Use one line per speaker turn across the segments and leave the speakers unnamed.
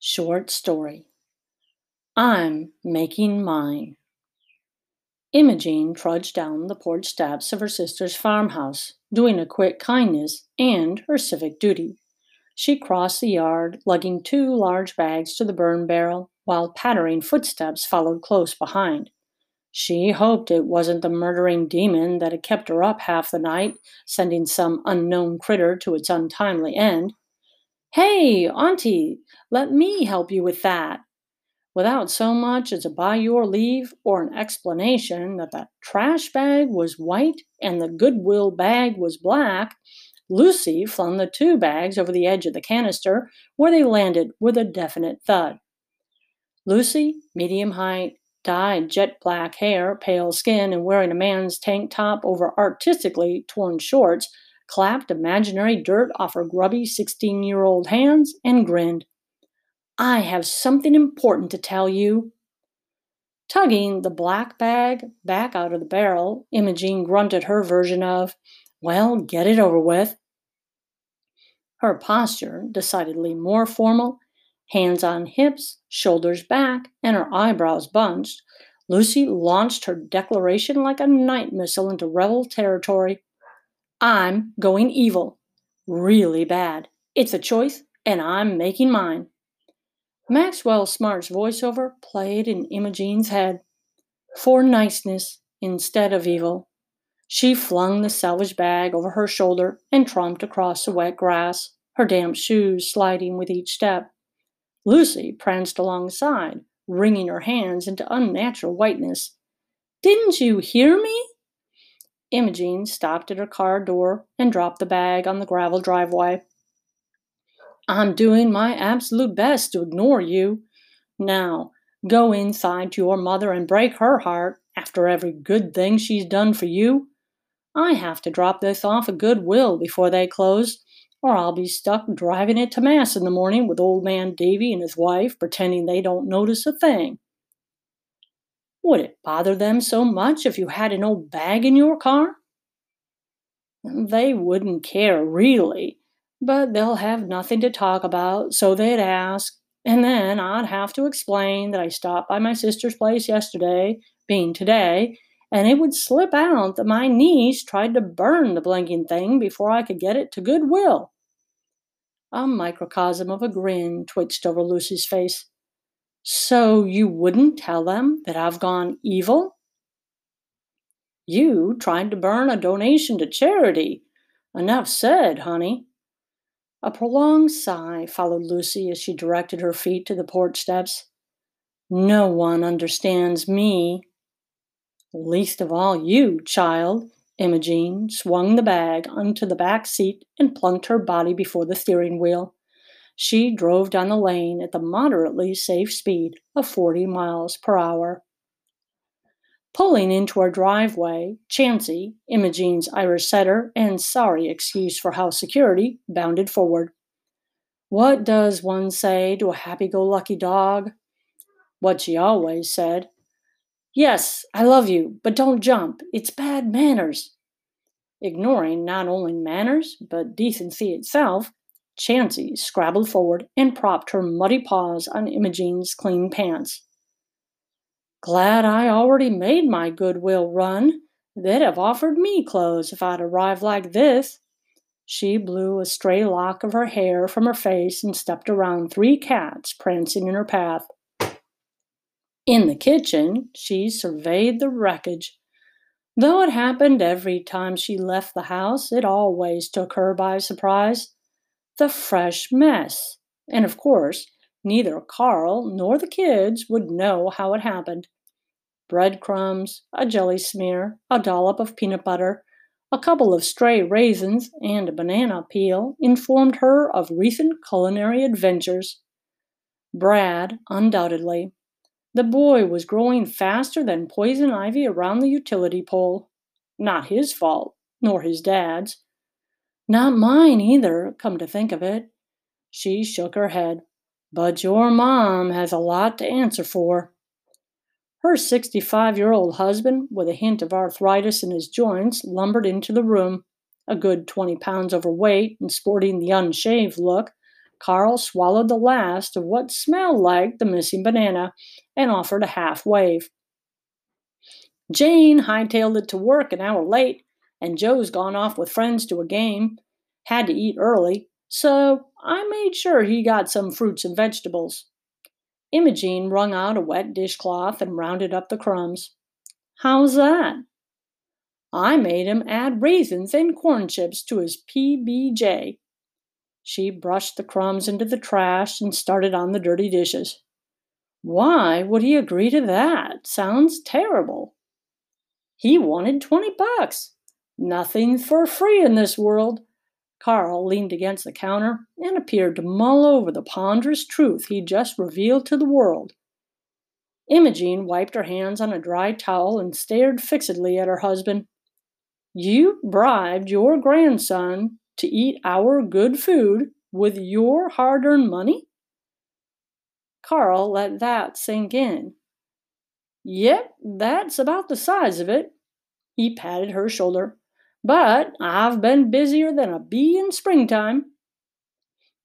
Short story. I'm making mine. Imogene trudged down the porch steps of her sister's farmhouse, doing a quick kindness and her civic duty. She crossed the yard, lugging two large bags to the burn barrel, while pattering footsteps followed close behind. She hoped it wasn't the murdering demon that had kept her up half the night, sending some unknown critter to its untimely end. Hey, Auntie, let me help you with that. Without so much as a by your leave or an explanation that the trash bag was white and the goodwill bag was black, Lucy flung the two bags over the edge of the canister, where they landed with a definite thud. Lucy, medium height, dyed jet black hair, pale skin, and wearing a man's tank top over artistically torn shorts, clapped imaginary dirt off her grubby 16 year old hands and grinned. I have something important to tell you. Tugging the black bag back out of the barrel, Imogene grunted her version of, Well, get it over with. Her posture, decidedly more formal, hands on hips, shoulders back, and her eyebrows bunched, Lucy launched her declaration like a night missile into rebel territory. I'm going evil. Really bad. It's a choice, and I'm making mine. Maxwell Smart's voiceover played in Imogene's head. For niceness instead of evil. She flung the salvage bag over her shoulder and tromped across the wet grass, her damp shoes sliding with each step. Lucy pranced alongside, wringing her hands into unnatural whiteness. Didn't you hear me? Imogene stopped at her car door and dropped the bag on the gravel driveway. I'm doing my absolute best to ignore you. Now, go inside to your mother and break her heart after every good thing she's done for you. I have to drop this off at Goodwill before they close, or I'll be stuck driving it to Mass in the morning with old man Davy and his wife pretending they don't notice a thing. Would it bother them so much if you had an old bag in your car? They wouldn't care, really, but they'll have nothing to talk about, so they'd ask, and then I'd have to explain that I stopped by my sister's place yesterday, being today, and it would slip out that my niece tried to burn the blinking thing before I could get it to Goodwill. A microcosm of a grin twitched over Lucy's face. So you wouldn't tell them that I've gone evil? You tried to burn a donation to charity. Enough said, honey. A prolonged sigh followed Lucy as she directed her feet to the porch steps. No one understands me. Least of all you, child. Imogene swung the bag onto the back seat and plunked her body before the steering wheel. She drove down the lane at the moderately safe speed of 40 miles per hour. Pulling into her driveway, Chansey, Imogene's Irish setter and sorry excuse for house security, bounded forward. What does one say to a happy go lucky dog? What she always said. Yes, I love you, but don't jump. It's bad manners. Ignoring not only manners, but decency itself, Chansey scrabbled forward and propped her muddy paws on Imogene's clean pants. Glad I already made my goodwill run. They'd have offered me clothes if I'd arrived like this. She blew a stray lock of her hair from her face and stepped around three cats prancing in her path. In the kitchen, she surveyed the wreckage. Though it happened every time she left the house, it always took her by surprise the fresh mess. And of course, neither Carl nor the kids would know how it happened. Breadcrumbs, a jelly smear, a dollop of peanut butter, a couple of stray raisins, and a banana peel informed her of recent culinary adventures. Brad, undoubtedly. The boy was growing faster than poison ivy around the utility pole. Not his fault, nor his dad's. Not mine either, come to think of it. She shook her head. But your mom has a lot to answer for. Her 65 year old husband, with a hint of arthritis in his joints, lumbered into the room, a good 20 pounds overweight and sporting the unshaved look, Carl swallowed the last of what smelled like the missing banana and offered a half wave. Jane hightailed it to work an hour late, and Joe's gone off with friends to a game. Had to eat early, so I made sure he got some fruits and vegetables. Imogene wrung out a wet dishcloth and rounded up the crumbs. How's that? I made him add raisins and corn chips to his PBJ. She brushed the crumbs into the trash and started on the dirty dishes. Why would he agree to that? Sounds terrible. He wanted 20 bucks. Nothing for free in this world. Carl leaned against the counter and appeared to mull over the ponderous truth he just revealed to the world. Imogene wiped her hands on a dry towel and stared fixedly at her husband. You bribed your grandson to eat our good food with your hard earned money? Carl let that sink in. Yep, that's about the size of it. He patted her shoulder. But I've been busier than a bee in springtime.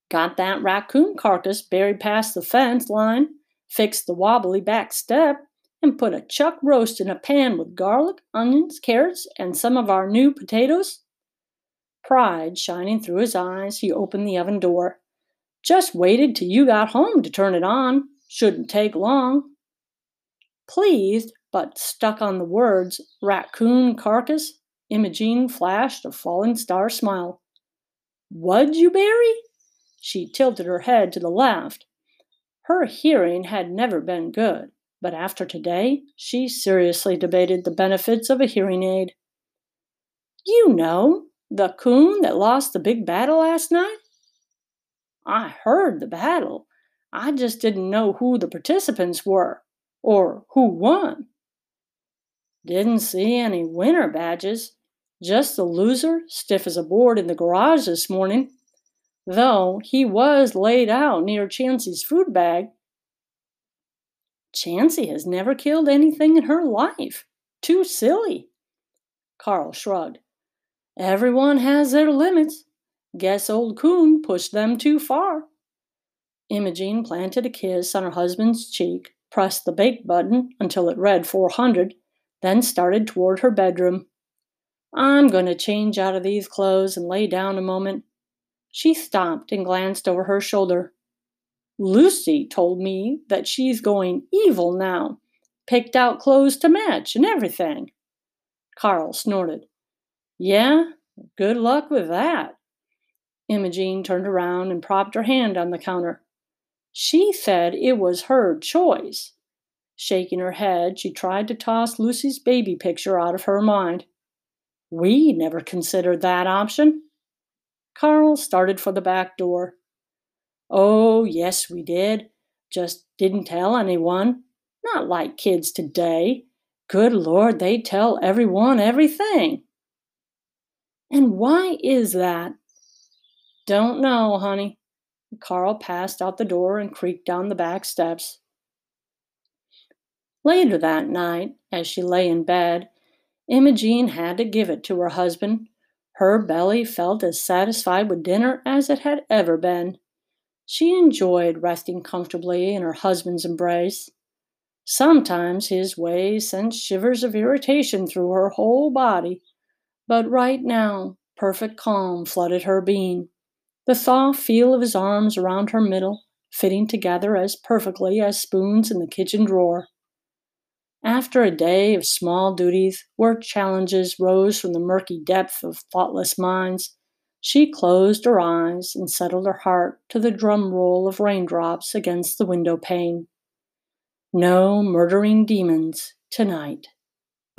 Got that raccoon carcass buried past the fence line, fixed the wobbly back step, and put a chuck roast in a pan with garlic, onions, carrots, and some of our new potatoes. Pride shining through his eyes, he opened the oven door. Just waited till you got home to turn it on. Shouldn't take long. Pleased, but stuck on the words raccoon carcass, Imogene flashed a falling star smile. What'd you bury? She tilted her head to the left. Her hearing had never been good, but after today, she seriously debated the benefits of a hearing aid. You know, the coon that lost the big battle last night? I heard the battle. I just didn't know who the participants were, or who won. Didn't see any winner badges. Just the loser, stiff as a board in the garage this morning, though he was laid out near Chansey's food bag. Chansey has never killed anything in her life. Too silly. Carl shrugged. Everyone has their limits. Guess old Coon pushed them too far. Imogene planted a kiss on her husband's cheek, pressed the bake button until it read 400, then started toward her bedroom. I'm going to change out of these clothes and lay down a moment. She stopped and glanced over her shoulder. Lucy told me that she's going evil now. Picked out clothes to match and everything. Carl snorted. Yeah, good luck with that. Imogene turned around and propped her hand on the counter. She said it was her choice. Shaking her head, she tried to toss Lucy's baby picture out of her mind. We never considered that option. Carl started for the back door. Oh, yes, we did. Just didn't tell anyone. Not like kids today. Good Lord, they tell everyone everything. And why is that? Don't know, honey. Carl passed out the door and creaked down the back steps. Later that night, as she lay in bed, Imogene had to give it to her husband. Her belly felt as satisfied with dinner as it had ever been. She enjoyed resting comfortably in her husband's embrace. Sometimes his ways sent shivers of irritation through her whole body, but right now perfect calm flooded her being. The soft feel of his arms around her middle, fitting together as perfectly as spoons in the kitchen drawer. After a day of small duties, work challenges rose from the murky depth of thoughtless minds, she closed her eyes and settled her heart to the drum roll of raindrops against the window pane. No murdering demons tonight.